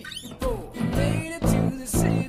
three, four. Made it to the city.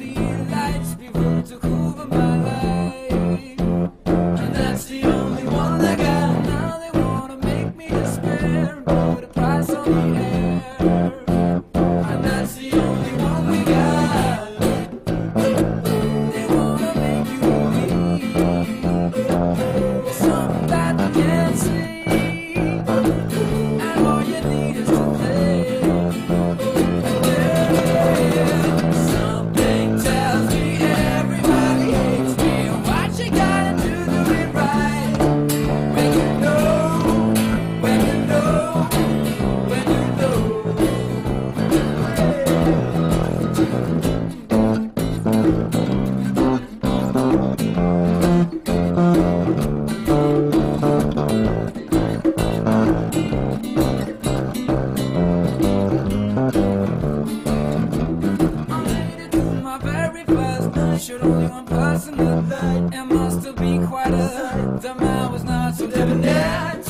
lost in the night and must have been quite a The man was not so debonair.